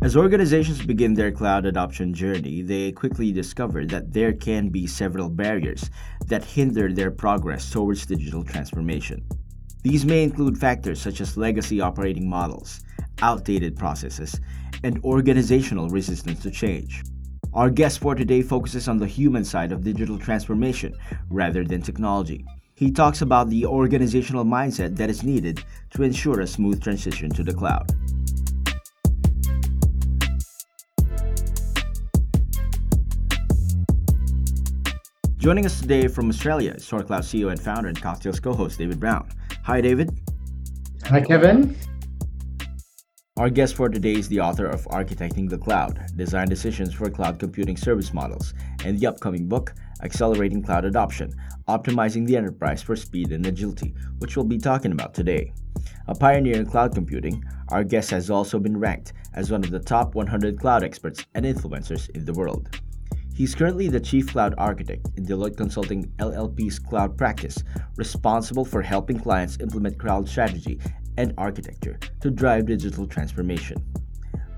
As organizations begin their cloud adoption journey, they quickly discover that there can be several barriers that hinder their progress towards digital transformation. These may include factors such as legacy operating models, outdated processes, and organizational resistance to change. Our guest for today focuses on the human side of digital transformation rather than technology. He talks about the organizational mindset that is needed to ensure a smooth transition to the cloud. Joining us today from Australia is Toro Cloud CEO and founder and Cocktails co-host David Brown. Hi, David. Hi, Kevin. Our guest for today is the author of Architecting the Cloud Design Decisions for Cloud Computing Service Models and the upcoming book, Accelerating Cloud Adoption Optimizing the Enterprise for Speed and Agility, which we'll be talking about today. A pioneer in cloud computing, our guest has also been ranked as one of the top 100 cloud experts and influencers in the world. He's currently the Chief Cloud Architect in Deloitte Consulting LLP's cloud practice, responsible for helping clients implement cloud strategy and architecture to drive digital transformation.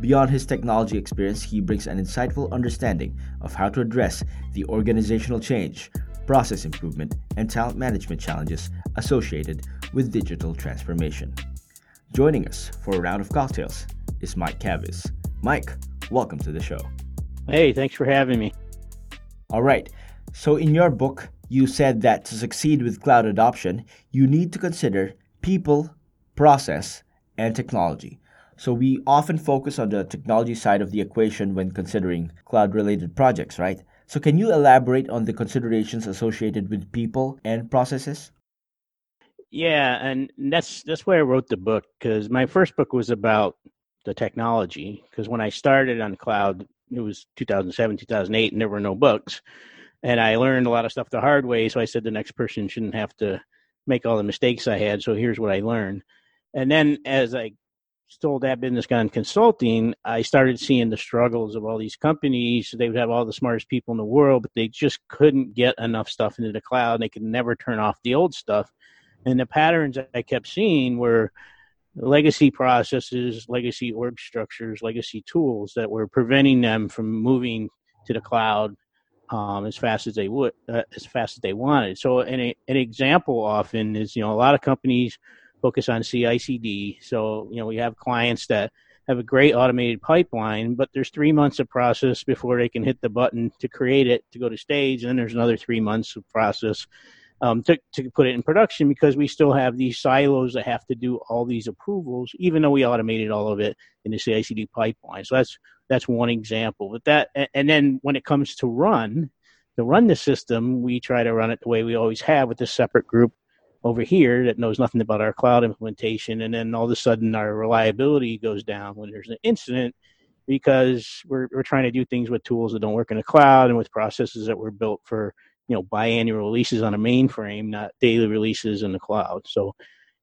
Beyond his technology experience, he brings an insightful understanding of how to address the organizational change, process improvement, and talent management challenges associated with digital transformation. Joining us for a round of cocktails is Mike Kavis. Mike, welcome to the show. Hey, thanks for having me. All right. So, in your book, you said that to succeed with cloud adoption, you need to consider people, process, and technology. So, we often focus on the technology side of the equation when considering cloud related projects, right? So, can you elaborate on the considerations associated with people and processes? Yeah, and that's that's why I wrote the book because my first book was about the technology. Because when I started on cloud, it was 2007, 2008, and there were no books. And I learned a lot of stuff the hard way. So I said the next person shouldn't have to make all the mistakes I had. So here's what I learned. And then as I stole that business gun consulting, I started seeing the struggles of all these companies. They would have all the smartest people in the world, but they just couldn't get enough stuff into the cloud. They could never turn off the old stuff. And the patterns I kept seeing were legacy processes, legacy org structures, legacy tools that were preventing them from moving to the cloud um, as fast as they would, uh, as fast as they wanted. So, an, an example often is, you know, a lot of companies focus on CI/CD. So, you know, we have clients that have a great automated pipeline, but there's three months of process before they can hit the button to create it to go to stage, and then there's another three months of process um, to, to put it in production because we still have these silos that have to do all these approvals, even though we automated all of it in the CI/CD pipeline. So that's that's one example. But that and then when it comes to run, to run the system, we try to run it the way we always have with this separate group over here that knows nothing about our cloud implementation, and then all of a sudden our reliability goes down when there's an incident because we're we're trying to do things with tools that don't work in the cloud and with processes that were built for you know biannual releases on a mainframe, not daily releases in the cloud. So,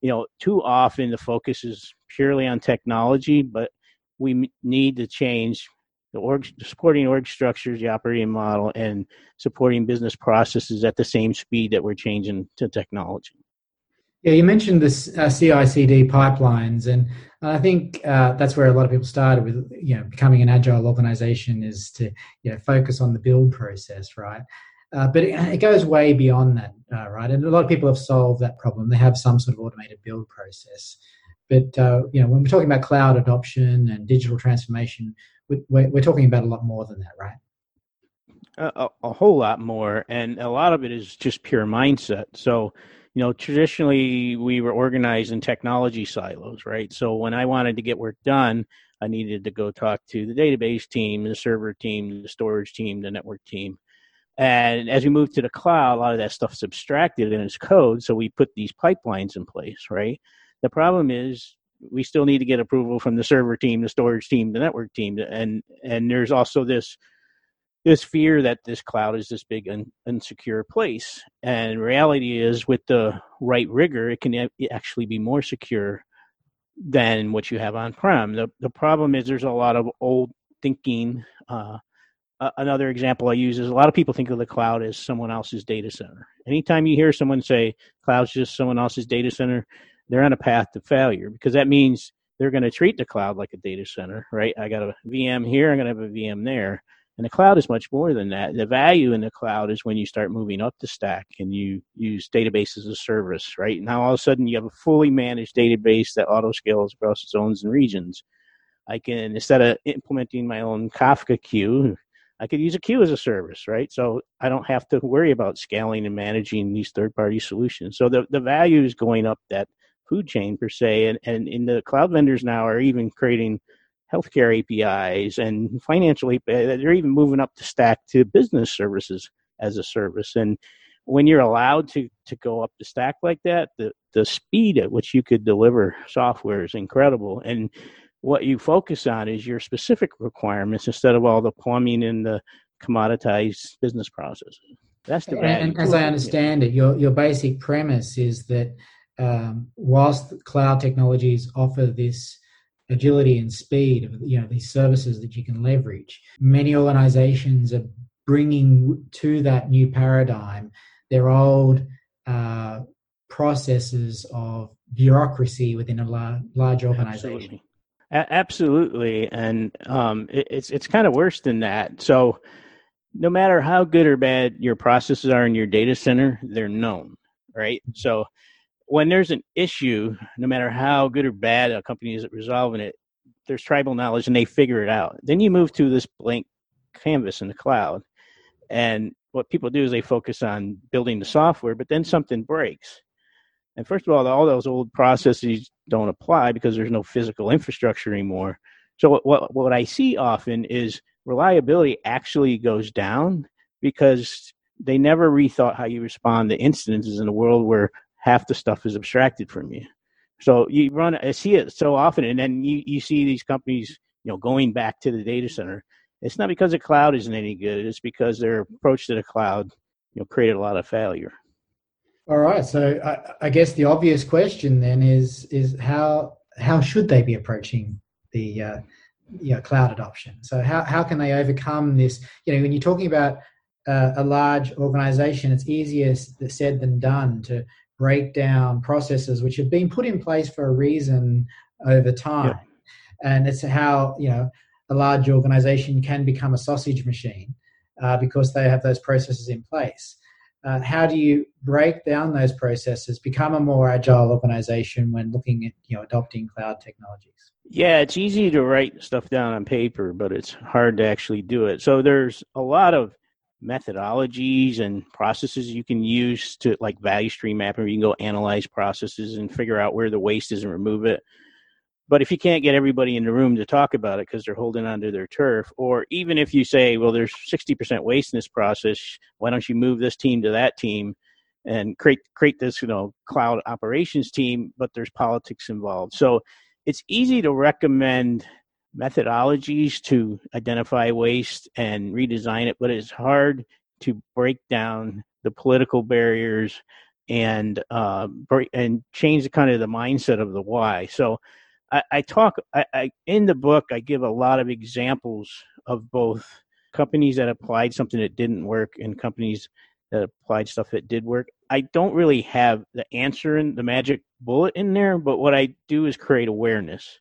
you know, too often the focus is purely on technology, but we need to change the org supporting org structures, the operating model, and supporting business processes at the same speed that we're changing to technology. Yeah, you mentioned this uh, CI/CD pipelines, and I think uh, that's where a lot of people started with. You know, becoming an agile organization is to you know focus on the build process, right? Uh, but it, it, goes way beyond that, uh, right? And a lot of people have solved that problem. They have some sort of automated build process. But uh, you know, when we're talking about cloud adoption and digital transformation, we're, we're talking about a lot more than that, right? A, a, whole lot more, and a lot of it is just pure mindset. So, you know, traditionally we were organized in technology silos, right? So when I wanted to get work done, I needed to go talk to the database team, the server team, the storage team, the network team and as we move to the cloud, a lot of that stuff is abstracted in its code. So we put these pipelines in place, right? The problem is we still need to get approval from the server team, the storage team, the network team, and and there's also this this fear that this cloud is this big un, unsecure place. And reality is, with the right rigor, it can actually be more secure than what you have on prem. The the problem is there's a lot of old thinking. Uh, another example I use is a lot of people think of the cloud as someone else's data center. Anytime you hear someone say cloud's just someone else's data center, they're on a path to failure because that means they're going to treat the cloud like a data center, right? I got a VM here, I'm going to have a VM there. And the cloud is much more than that. The value in the cloud is when you start moving up the stack and you use databases as a service, right? Now all of a sudden you have a fully managed database that auto scales across zones and regions. I can instead of implementing my own Kafka queue, I could use a queue as a service, right? So I don't have to worry about scaling and managing these third party solutions. So the, the value is going up that food chain per se. And, and the cloud vendors now are even creating healthcare APIs and financial APIs. Uh, they're even moving up the stack to business services as a service. And when you're allowed to to go up the stack like that, the the speed at which you could deliver software is incredible. And what you focus on is your specific requirements instead of all the plumbing and the commoditized business processes. That's the. And, and as I understand it, your your basic premise is that um, whilst cloud technologies offer this agility and speed of you know these services that you can leverage many organizations are bringing to that new paradigm their old uh, processes of bureaucracy within a large, large organization absolutely, a- absolutely. and um, it, it's it's kind of worse than that so no matter how good or bad your processes are in your data center they're known right so when there's an issue, no matter how good or bad a company is at resolving it, there's tribal knowledge and they figure it out. Then you move to this blank canvas in the cloud. And what people do is they focus on building the software, but then something breaks. And first of all, all those old processes don't apply because there's no physical infrastructure anymore. So what, what, I see often is reliability actually goes down because they never rethought how you respond to incidences in a world where half the stuff is abstracted from you. So you run, I see it so often, and then you, you see these companies, you know, going back to the data center. It's not because the cloud isn't any good. It's because their approach to the cloud, you know, created a lot of failure. All right. So I, I guess the obvious question then is is how how should they be approaching the uh, you know, cloud adoption? So how how can they overcome this? You know, when you're talking about uh, a large organization, it's easier said than done to break down processes which have been put in place for a reason over time. Yeah. And it's how, you know, a large organization can become a sausage machine uh, because they have those processes in place. Uh, how do you break down those processes, become a more agile organization when looking at, you know, adopting cloud technologies? Yeah, it's easy to write stuff down on paper, but it's hard to actually do it. So there's a lot of methodologies and processes you can use to like value stream mapping you can go analyze processes and figure out where the waste is and remove it but if you can't get everybody in the room to talk about it because they're holding onto their turf or even if you say well there's 60% waste in this process why don't you move this team to that team and create create this you know cloud operations team but there's politics involved so it's easy to recommend methodologies to identify waste and redesign it, but it's hard to break down the political barriers and uh, break, and change the kind of the mindset of the why. So I, I talk I, I, in the book. I give a lot of examples of both companies that applied something that didn't work and companies that applied stuff that did work. I don't really have the answer in the magic bullet in there, but what I do is create awareness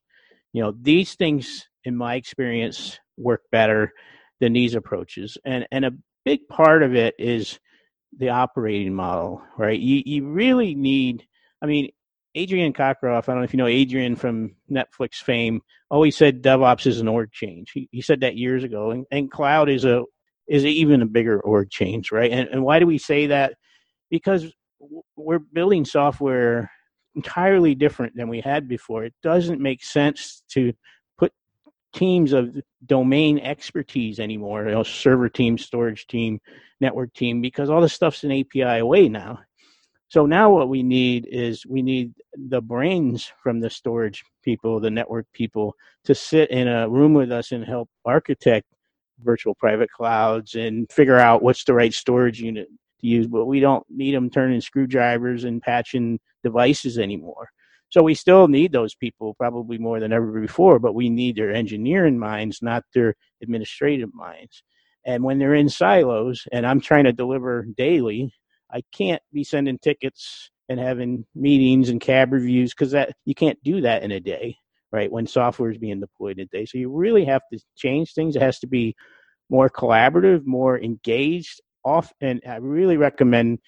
you know these things in my experience work better than these approaches and and a big part of it is the operating model right you you really need i mean adrian cockcroft i don't know if you know adrian from netflix fame always said devops is an org change he, he said that years ago and, and cloud is a is even a bigger org change right and, and why do we say that because we're building software entirely different than we had before. It doesn't make sense to put teams of domain expertise anymore, you know, server team, storage team, network team, because all this stuff's an API away now. So now what we need is we need the brains from the storage people, the network people, to sit in a room with us and help architect virtual private clouds and figure out what's the right storage unit to use, but we don't need them turning screwdrivers and patching devices anymore. So we still need those people probably more than ever before, but we need their engineering minds, not their administrative minds. And when they're in silos and I'm trying to deliver daily, I can't be sending tickets and having meetings and cab reviews because that you can't do that in a day. right? When software is being deployed in a day, So you really have to change things. It has to be more collaborative, more engaged. Off, and I really recommend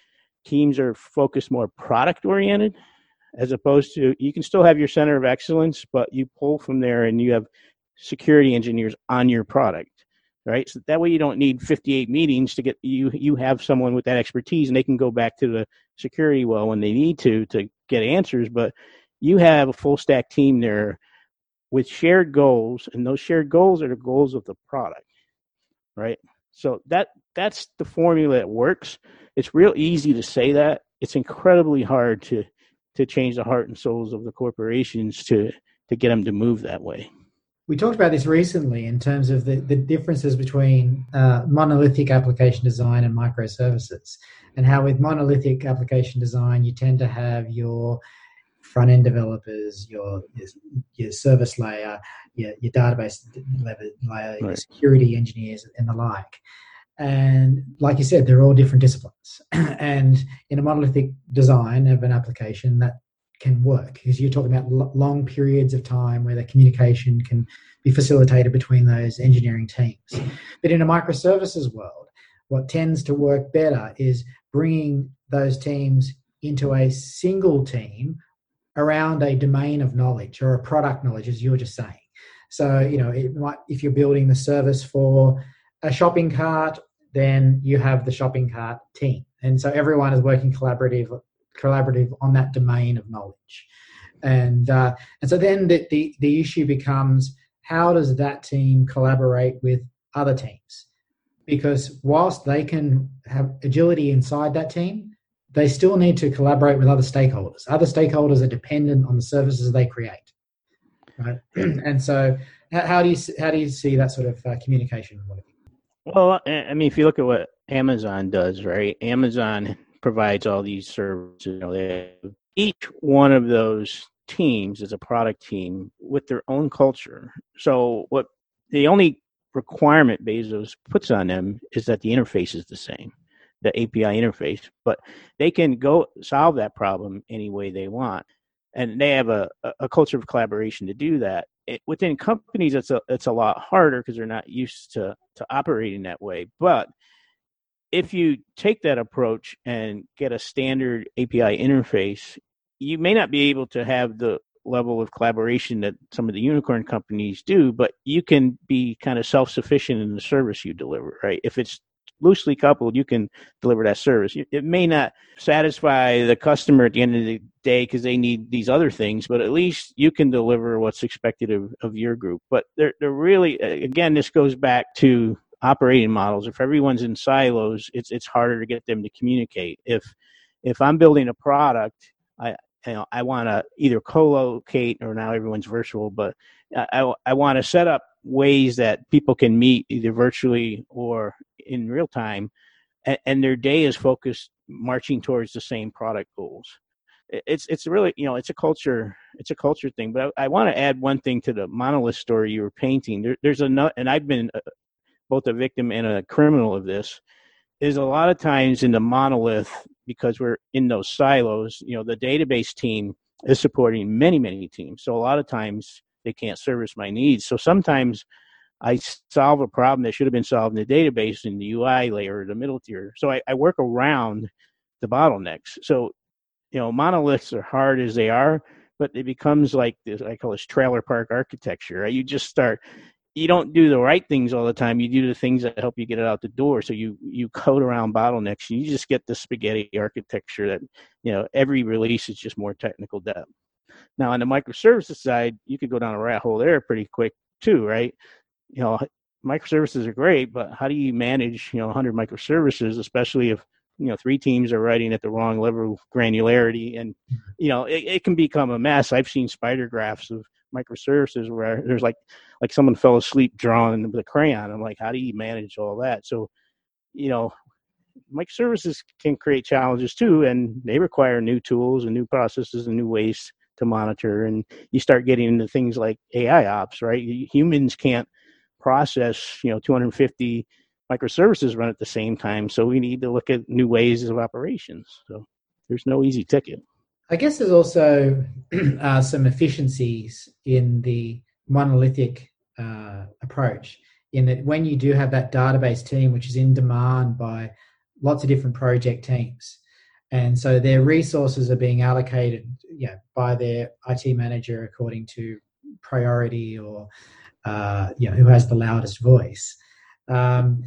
teams are focused more product oriented as opposed to you can still have your center of excellence, but you pull from there and you have security engineers on your product right? So that way you don't need 58 meetings to get you you have someone with that expertise and they can go back to the security well when they need to to get answers. But you have a full stack team there with shared goals and those shared goals are the goals of the product right? So that that's the formula that works. It's real easy to say that. It's incredibly hard to to change the heart and souls of the corporations to to get them to move that way we talked about this recently in terms of the, the differences between uh, monolithic application design and microservices, and how with monolithic application design, you tend to have your front end developers, your, your, service layer, your, your database layer, right. your security engineers, and the like. And like you said, they're all different disciplines. and in a monolithic design of an application, that can work because you're talking about long periods of time where the communication can be facilitated between those engineering teams. But in a microservices world, what tends to work better is bringing those teams into a single team around a domain of knowledge or a product knowledge, as you were just saying. So, you know, it might, if you're building the service for a shopping cart, then you have the shopping cart team. And so everyone is working collaborative collaborative on that domain of knowledge. And uh, and so then the, the the issue becomes how does that team collaborate with other teams? Because whilst they can have agility inside that team, they still need to collaborate with other stakeholders. Other stakeholders are dependent on the services they create, right? and so, how do you how do you see that sort of uh, communication working? Well, I mean, if you look at what Amazon does, right? Amazon provides all these services. You know, each one of those teams is a product team with their own culture. So what the only requirement Bezos puts on them is that the interface is the same, the API interface, but they can go solve that problem any way they want. And they have a, a culture of collaboration to do that. It, within companies, it's a it's a lot harder because they're not used to to operating that way. But if you take that approach and get a standard API interface, you may not be able to have the level of collaboration that some of the unicorn companies do, but you can be kind of self sufficient in the service you deliver, right? If it's loosely coupled, you can deliver that service. It may not satisfy the customer at the end of the day because they need these other things, but at least you can deliver what's expected of, of your group. But they're, they're really, again, this goes back to operating models. If everyone's in silos, it's it's harder to get them to communicate. If if I'm building a product, I you know I want to either co-locate or now everyone's virtual, but I I want to set up ways that people can meet either virtually or in real time, and, and their day is focused marching towards the same product goals it's it's really you know it's a culture it's a culture thing but i, I want to add one thing to the monolith story you were painting there, there's a and i've been uh, both a victim and a criminal of this is a lot of times in the monolith because we're in those silos you know the database team is supporting many many teams. So a lot of times they can't service my needs. So sometimes i solve a problem that should have been solved in the database in the ui layer or the middle tier. So i, I work around the bottlenecks. So you know monoliths are hard as they are but it becomes like this i call this trailer park architecture right? you just start you don't do the right things all the time. You do the things that help you get it out the door. So you you code around bottlenecks. And you just get the spaghetti architecture that you know every release is just more technical debt. Now on the microservices side, you could go down a rat hole there pretty quick too, right? You know, microservices are great, but how do you manage you know 100 microservices, especially if you know three teams are writing at the wrong level of granularity, and you know it, it can become a mess. I've seen spider graphs of microservices where there's like like someone fell asleep drawing with a crayon. I'm like, how do you manage all that? So, you know, microservices can create challenges too, and they require new tools and new processes and new ways to monitor. And you start getting into things like AI ops, right? Humans can't process, you know, 250 microservices run at the same time. So we need to look at new ways of operations. So there's no easy ticket. I guess there's also uh, some efficiencies in the monolithic uh, approach in that when you do have that database team which is in demand by lots of different project teams and so their resources are being allocated know, by their IT manager according to priority or uh, you know who has the loudest voice um,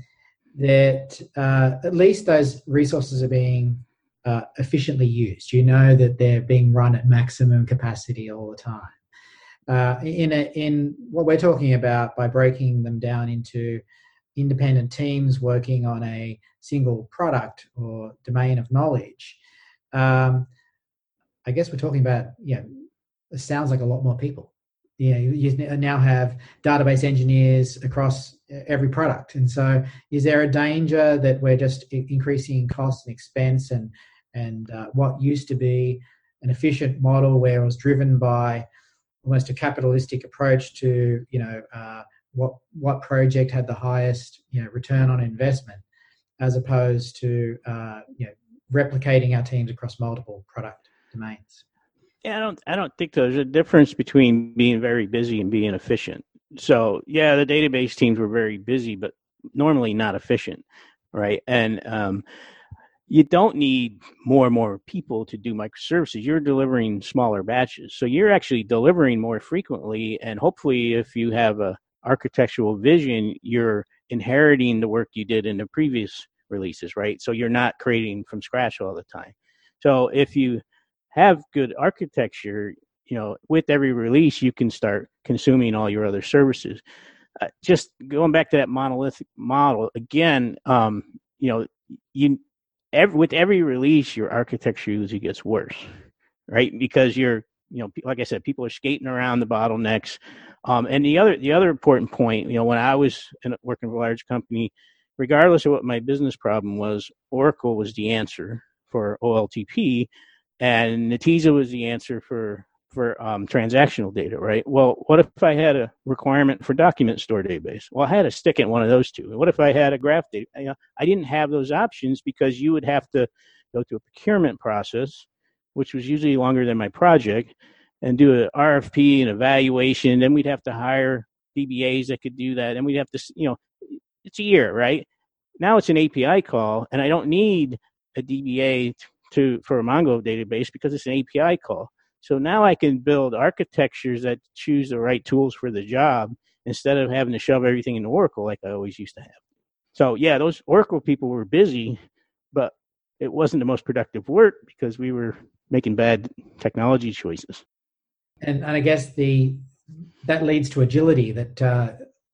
that uh, at least those resources are being uh, efficiently used. You know that they're being run at maximum capacity all the time. Uh, in a, in what we're talking about by breaking them down into independent teams working on a single product or domain of knowledge, um, I guess we're talking about you know it sounds like a lot more people. You know, you now have database engineers across every product, and so is there a danger that we're just increasing cost and expense and and uh, what used to be an efficient model where it was driven by almost a capitalistic approach to you know uh, what what project had the highest you know return on investment as opposed to uh, you know replicating our teams across multiple product domains. Yeah i don't i don't think there's a difference between being very busy and being efficient. So yeah the database teams were very busy but normally not efficient right? And um, you don't need more and more people to do microservices. You're delivering smaller batches. So you're actually delivering more frequently. And hopefully, if you have a architectural vision, you're inheriting the work you did in the previous releases, right? So you're not creating from scratch all the time. So if you have good architecture, you know, with every release, you can start consuming all your other services. Uh, just going back to that monolithic model again, um, you know, you every, with every release, your architecture usually gets worse, right? Because you're, you know, like I said, people are skating around the bottlenecks. Um, and the other, the other important point, you know, when I was in, working for a large company, regardless of what my business problem was, Oracle was the answer for OLTP, and Netezza was the answer for for um, transactional data, right? Well, what if I had a requirement for document store database? Well, I had to stick in one of those two. What if I had a graph data? You know, I didn't have those options because you would have to go through a procurement process, which was usually longer than my project, and do an RFP and evaluation. Then we'd have to hire DBAs that could do that, and we'd have to, you know, it's a year, right? Now it's an API call, and I don't need a DBA to for a Mongo database because it's an API call. So now I can build architectures that choose the right tools for the job instead of having to shove everything in Oracle like I always used to have. So yeah, those Oracle people were busy, but it wasn't the most productive work because we were making bad technology choices. And, and I guess the that leads to agility that uh,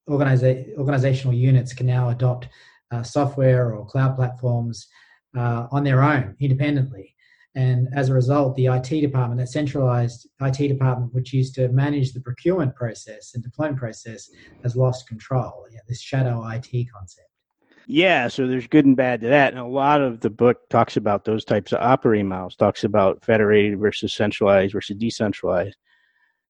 organiza- organizational units can now adopt uh, software or cloud platforms uh, on their own independently and as a result, the IT department, that centralized IT department, which used to manage the procurement process and deployment process, has lost control. Yeah, this shadow IT concept. Yeah, so there's good and bad to that. And a lot of the book talks about those types of operating models, talks about federated versus centralized versus decentralized.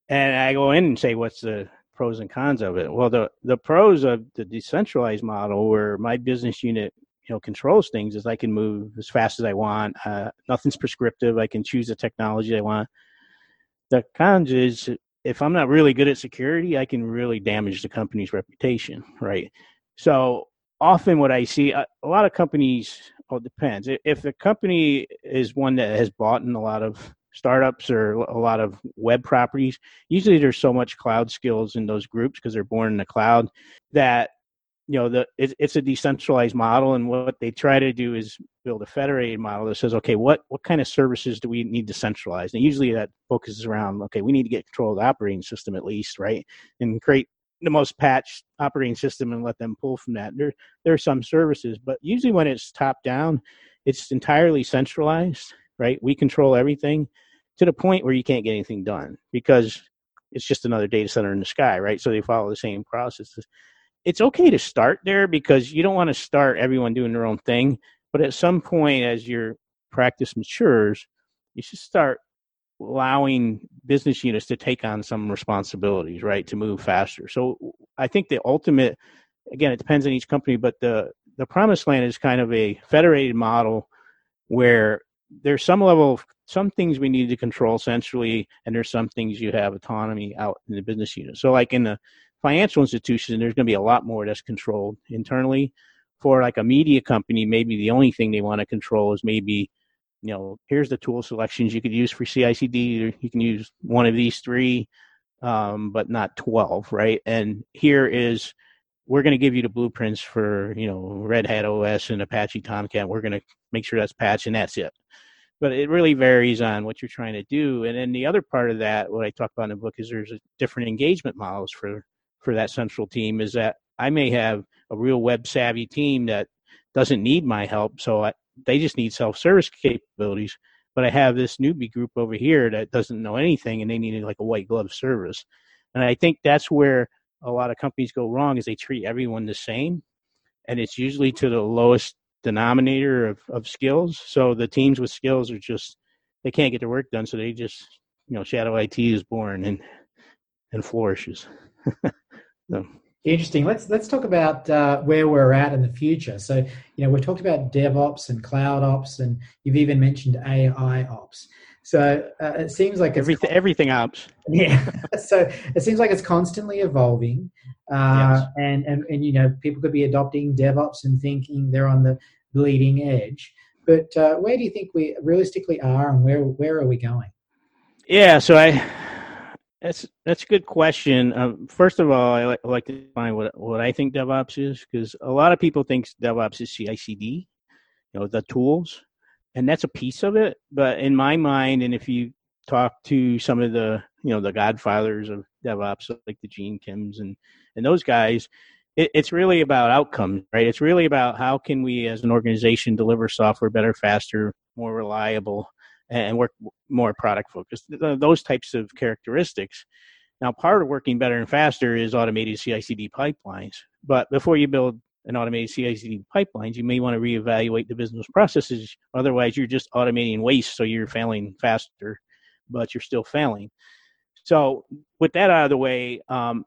And I go in and say, what's the pros and cons of it? Well, the, the pros of the decentralized model, where my business unit you know controls things is I can move as fast as I want. Uh, nothing's prescriptive. I can choose the technology I want. The cons is if I'm not really good at security, I can really damage the company's reputation, right? So often, what I see a, uh, a lot of companies. Well, it depends. If the company is one that has bought in a lot of startups or a lot of web properties, usually there's so much cloud skills in those groups because they're born in the cloud that you know the it, it's a decentralized model and what they try to do is build a federated model that says okay what what kind of services do we need to centralize? And usually that focuses around okay we need to get control of the operating system at least right? And create the most patched operating system and let them pull from that. There there are some services but usually when it's top down it's entirely centralized right? We control everything to the point where you can't get anything done because it's just another data center in the sky right? So they follow the same processes it's okay to start there because you don't want to start everyone doing their own thing. But at some point, as your practice matures, you should start allowing business units to take on some responsibilities, right, to move faster. So I think the ultimate, again, it depends on each company, but the the promised land is kind of a federated model where there's some level of some things we need to control centrally, and there's some things you have autonomy out in the business unit. So, like in the financial institution, there's going to be a lot more that's controlled internally. For like a media company, maybe the only thing they want to control is maybe, you know, here's the tool selections you could use for CI/CD. You can use one of these three, um, but not twelve, right? And here is we're going to give you the blueprints for you know Red Hat OS and Apache Tomcat. We're going to make sure that's patched, and that's it but it really varies on what you're trying to do. And then the other part of that, what I talk about in the book, is there's different engagement models for for that central team. Is that I may have a real web savvy team that doesn't need my help, so I, they just need self service capabilities. But I have this newbie group over here that doesn't know anything, and they need like a white glove service. And I think that's where a lot of companies go wrong is they treat everyone the same, and it's usually to the lowest denominator of, of skills. So the teams with skills are just they can't get their work done, so they just you know shadow IT is born and and flourishes. so. Interesting. Let's let's talk about uh, where we're at in the future. So you know we've talked about DevOps and Cloud Ops, and you've even mentioned AI Ops. So uh, it seems like everything everything ops. Yeah. so it seems like it's constantly evolving, uh, yes. and and and you know people could be adopting DevOps and thinking they're on the bleeding edge. But uh, where do you think we realistically are, and where where are we going? Yeah, so I that's that's a good question. Um, first of all, I like, I like, to define what what I think DevOps is because a lot of people think DevOps is CI/CD, you know, the tools, and that's a piece of it. But in my mind, and if you talk to some of the you know the godfathers of DevOps, like the Gene Kims and and those guys, it, it's really about outcomes, right? It's really about how can we as an organization deliver software better, faster, more reliable, and work more product focused. Those types of characteristics. Now, part of working better and faster is automated CI/CD pipelines. But before you build an automated CI/CD pipelines, you may want to reevaluate the business processes. Otherwise, you're just automating waste, so you're failing faster, but you're still failing. So, with that out of the way, um,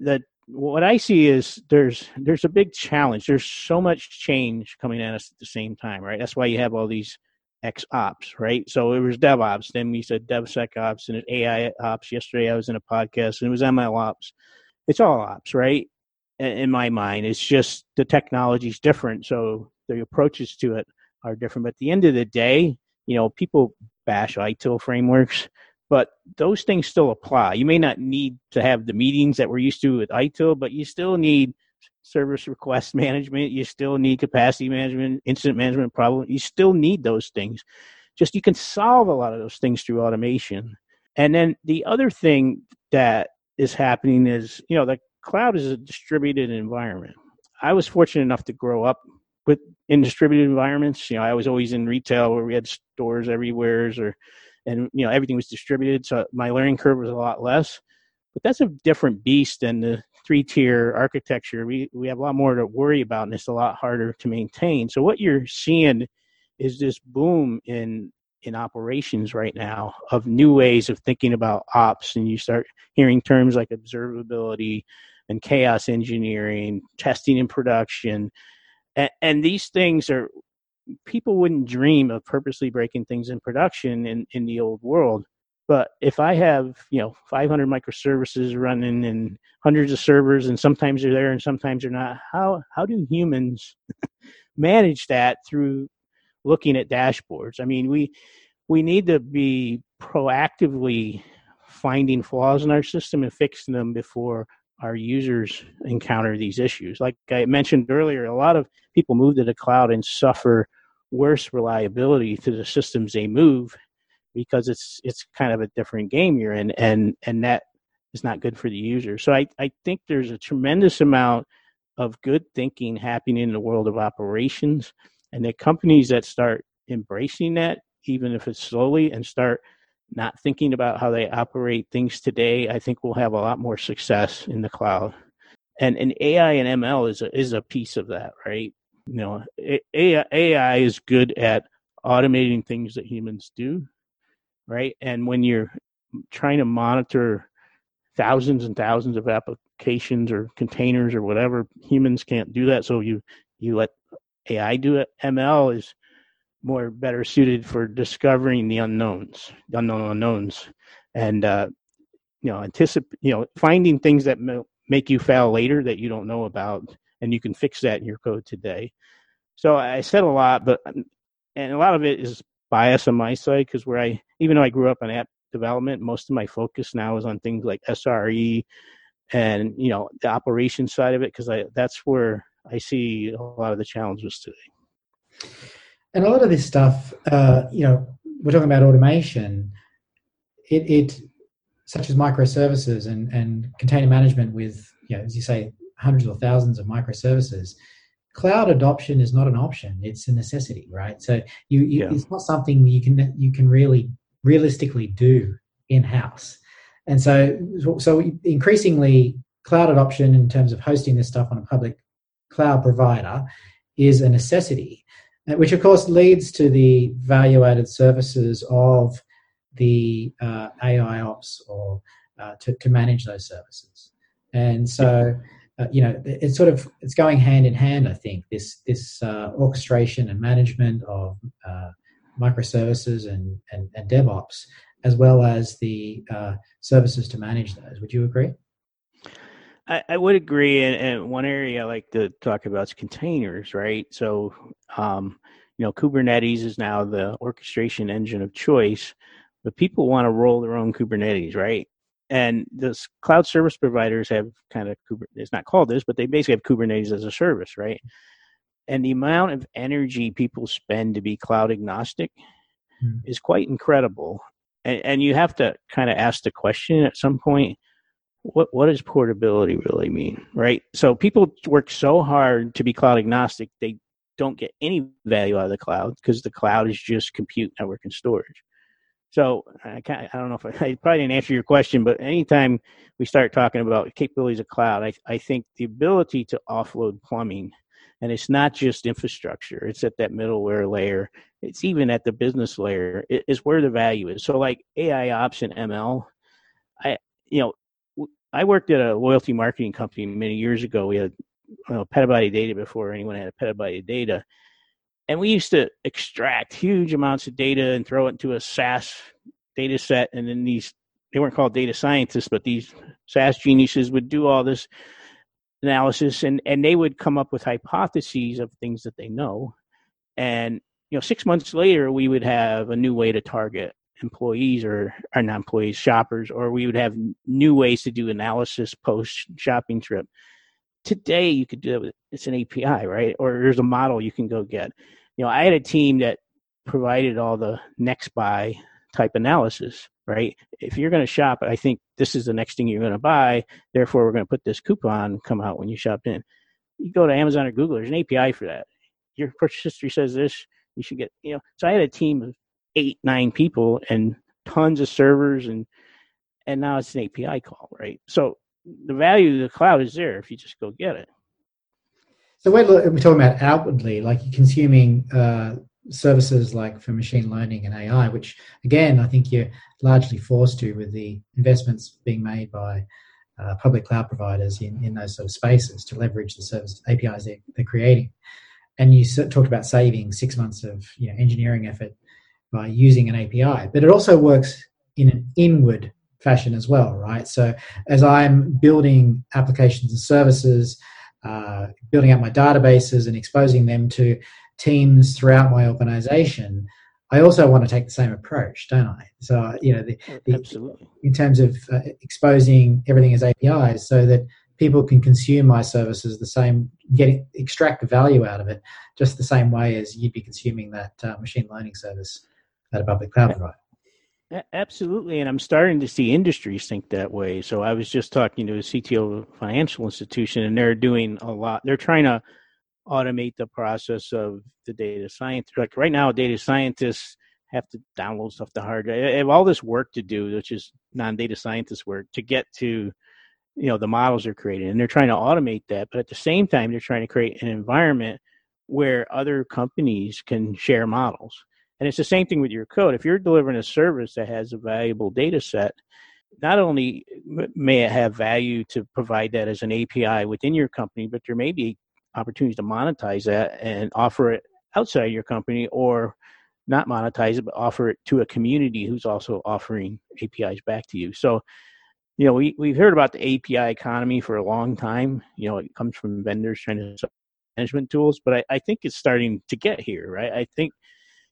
the what I see is there's there's a big challenge. There's so much change coming at us at the same time, right? That's why you have all these X ops, right? So it was DevOps, then we said DevSecOps, and AI ops. Yesterday I was in a podcast and it was ML ops. It's all ops, right? In my mind, it's just the technology's different, so the approaches to it are different. But at the end of the day, you know, people bash ITIL frameworks but those things still apply. You may not need to have the meetings that we're used to with ITIL, but you still need service request management. You still need capacity management, incident management problem. You still need those things. Just you can solve a lot of those things through automation. And then the other thing that is happening is, you know, the cloud is a distributed environment. I was fortunate enough to grow up with in distributed environments. You know, I was always in retail where we had stores everywhere or and you know everything was distributed, so my learning curve was a lot less. But that's a different beast than the three tier architecture. We we have a lot more to worry about, and it's a lot harder to maintain. So what you're seeing is this boom in in operations right now of new ways of thinking about ops, and you start hearing terms like observability and chaos engineering, testing in production, and, and these things are people wouldn't dream of purposely breaking things in production in, in the old world. But if I have, you know, 500 microservices running and hundreds of servers, and sometimes they're there and sometimes they're not, how how do humans manage that through looking at dashboards? I mean, we we need to be proactively finding flaws in our system and fixing them before our users encounter these issues. Like I mentioned earlier, a lot of people move to the cloud and suffer worse reliability to the systems they move because it's it's kind of a different game you're in and and that is not good for the user. So i i think there's a tremendous amount of good thinking happening in the world of operations and the companies that start embracing that even if it's slowly and start not thinking about how they operate things today i think we'll have a lot more success in the cloud. And and ai and ml is a is a piece of that right? You know AI, AI is good at automating things that humans do right? And when you're trying to monitor thousands and thousands of applications or containers or whatever humans can't do that. So you you let ai do it. Ml is more better suited for discovering the unknowns, the unknown unknowns, and uh, you know, anticipate, you know, finding things that make you fail later that you don't know about, and you can fix that in your code today. So I said a lot, but and a lot of it is bias on my side because where I, even though I grew up in app development, most of my focus now is on things like SRE and you know the operation side of it because I that's where I see a lot of the challenges today. And a lot of this stuff, uh, you know, we're talking about automation. It, it such as microservices and, and container management with, you know, as you say, hundreds or thousands of microservices. Cloud adoption is not an option; it's a necessity, right? So you, you yeah. it's not something you can you can really realistically do in house. And so, so increasingly, cloud adoption in terms of hosting this stuff on a public cloud provider is a necessity, uh, which of course leads to the value added services of the uh, AI ops or uh, to, to manage those services. And so, uh, you know, it's sort of it's going hand in hand. I think this this uh, orchestration and management of uh, microservices and, and, and DevOps, as well as the services to manage those. Would you agree? I, I would agree. And, and, one area I like to talk about is containers, right? So, um, you know, Kubernetes is now the orchestration engine of choice, but people want to roll their own Kubernetes, right? And the cloud service providers have kind of it's not called this, but they basically have Kubernetes as a service, right? And the amount of energy people spend to be cloud agnostic mm. is quite incredible. And, and you have to kind of ask the question at some point what what does portability really mean right so people work so hard to be cloud agnostic they don't get any value out of the cloud because the cloud is just compute network and storage so I, I don't know if I, I, probably didn't answer your question, but anytime we start talking about capabilities of cloud, I, I think the ability to offload plumbing, and it's not just infrastructure; it's at that middleware layer. It's even at the business layer. It, is where the value is. So, like AI ops and ML, I you know I worked at a loyalty marketing company many years ago. We had you know, petabyte of data before anyone had a petabyte of data. And we used to extract huge amounts of data and throw it into a SAS data set. And then these, they weren't called data scientists, but these SAS geniuses would do all this analysis and, and they would come up with hypotheses of things that they know. And, you know, six months later, we would have a new way to target employees or are not employees shoppers or we would have new ways to do analysis post shopping trip. Today you could do it with, it's an api right? Or there's a model you can go get. You know i had a team that provided all the next buy type analysis right if you're going to shop i think this is the next thing you're going to buy therefore we're going to put this coupon come out when you shop in you go to amazon or google there's an api for that your purchase history says this you should get you know so i had a team of eight, nine people and tons of servers and and now it's an API call, right? So the value of the cloud is there if you just go get it. So we're, we're talking about outwardly, like consuming uh, services like for machine learning and AI, which again, I think you're largely forced to with the investments being made by uh, public cloud providers in, in those sort of spaces to leverage the service APIs they're, they're creating. And you talked about saving six months of you know, engineering effort by using an API, but it also works in an inward fashion as well, right? So as I'm building applications and services, uh, building out my databases and exposing them to teams throughout my organization, I also want to take the same approach, don't I? So you know, the, the, absolutely in terms of uh, exposing everything as APIs, so that people can consume my services the same, get extract the value out of it, just the same way as you'd be consuming that uh, machine learning service at a public cloud provider. Absolutely, and I'm starting to see industries think that way. So I was just talking to a CTO of a financial institution, and they're doing a lot. They're trying to automate the process of the data science. Like right now, data scientists have to download stuff to hard drive. They have all this work to do, which is non-data scientist work, to get to you know the models they're created, and they're trying to automate that. But at the same time, they're trying to create an environment where other companies can share models and it's the same thing with your code. If you're delivering a service that has a valuable data set, not only may it have value to provide that as an API within your company, but there may be opportunities to monetize that and offer it outside your company or not monetize it, but offer it to a community who's also offering APIs back to you. So, you know, we, we've heard about the API economy for a long time. You know, it comes from vendors trying to sell management tools, but I, I think it's starting to get here, right? I think,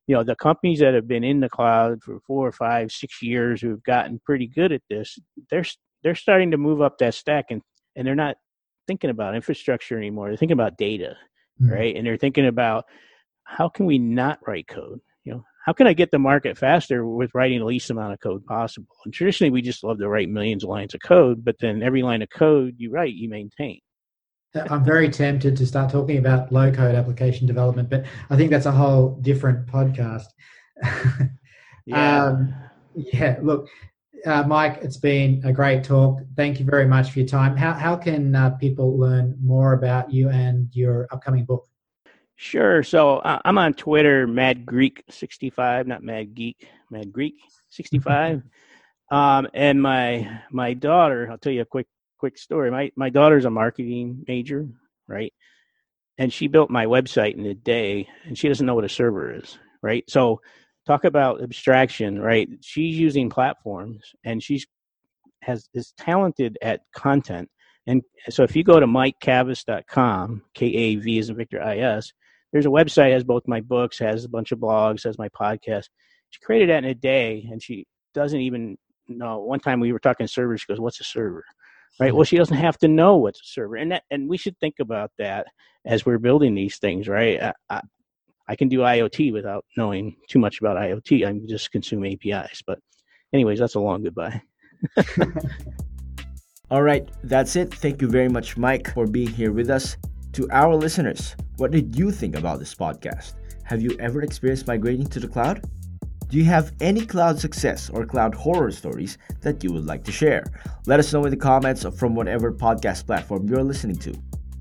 you know, the companies that have been in the cloud for four or five, six years who've gotten pretty good at this, they're they're starting to move up that stack and, and they're not thinking about infrastructure anymore. They're thinking about data, mm-hmm. right? And they're thinking about how can we not write code? You know, how can I get the market faster with writing the least amount of code possible? And traditionally, we just love to write millions of lines of code, but then every line of code you write, you maintain. I'm very tempted to start talking about low code application development, but I think that's a whole different podcast. yeah. Um, yeah. Look, uh, Mike, it's been a great talk. Thank you very much for your time. How how can uh, people learn more about you and your upcoming book? Sure. So uh, I'm on Twitter, Mad Greek 65, not Mad Geek, Mad Greek 65. um, and my my daughter, I'll tell you a quick quick story. My my daughter's a marketing major, right? And she built my website in a day, and she doesn't know what a server is, right? So talk about abstraction, right? She's using platforms, and she's has is talented at content. And so if you go to mikekavis.com, K A V is in Victor I S, there's a website has both my books, has a bunch of blogs, has my podcast. She created that in a day, and she doesn't even know. One time we were talking servers. She goes, "What's a server?" Right. Hmm. Well, she doesn't have to know what's a server, and that, and we should think about that as we're building these things, right? I, I, I can do IoT without knowing too much about IoT. I just consume APIs. But, anyways, that's a long goodbye. All right, that's it. Thank you very much, Mike, for being here with us. To our listeners, what did you think about this podcast? Have you ever experienced migrating to the cloud? Do you have any cloud success or cloud horror stories that you would like to share? Let us know in the comments from whatever podcast platform you're listening to.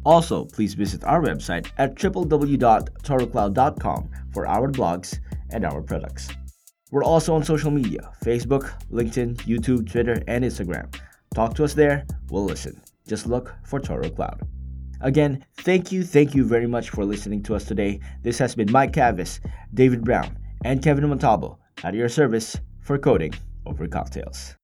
Also, please visit our website at www.torocloud.com for our blogs and our products. We're also on social media Facebook, LinkedIn, YouTube, Twitter, and Instagram. Talk to us there, we'll listen. Just look for Toro Cloud. Again, thank you, thank you very much for listening to us today. This has been Mike Kavis, David Brown, and Kevin Montalvo at your service for coding over cocktails.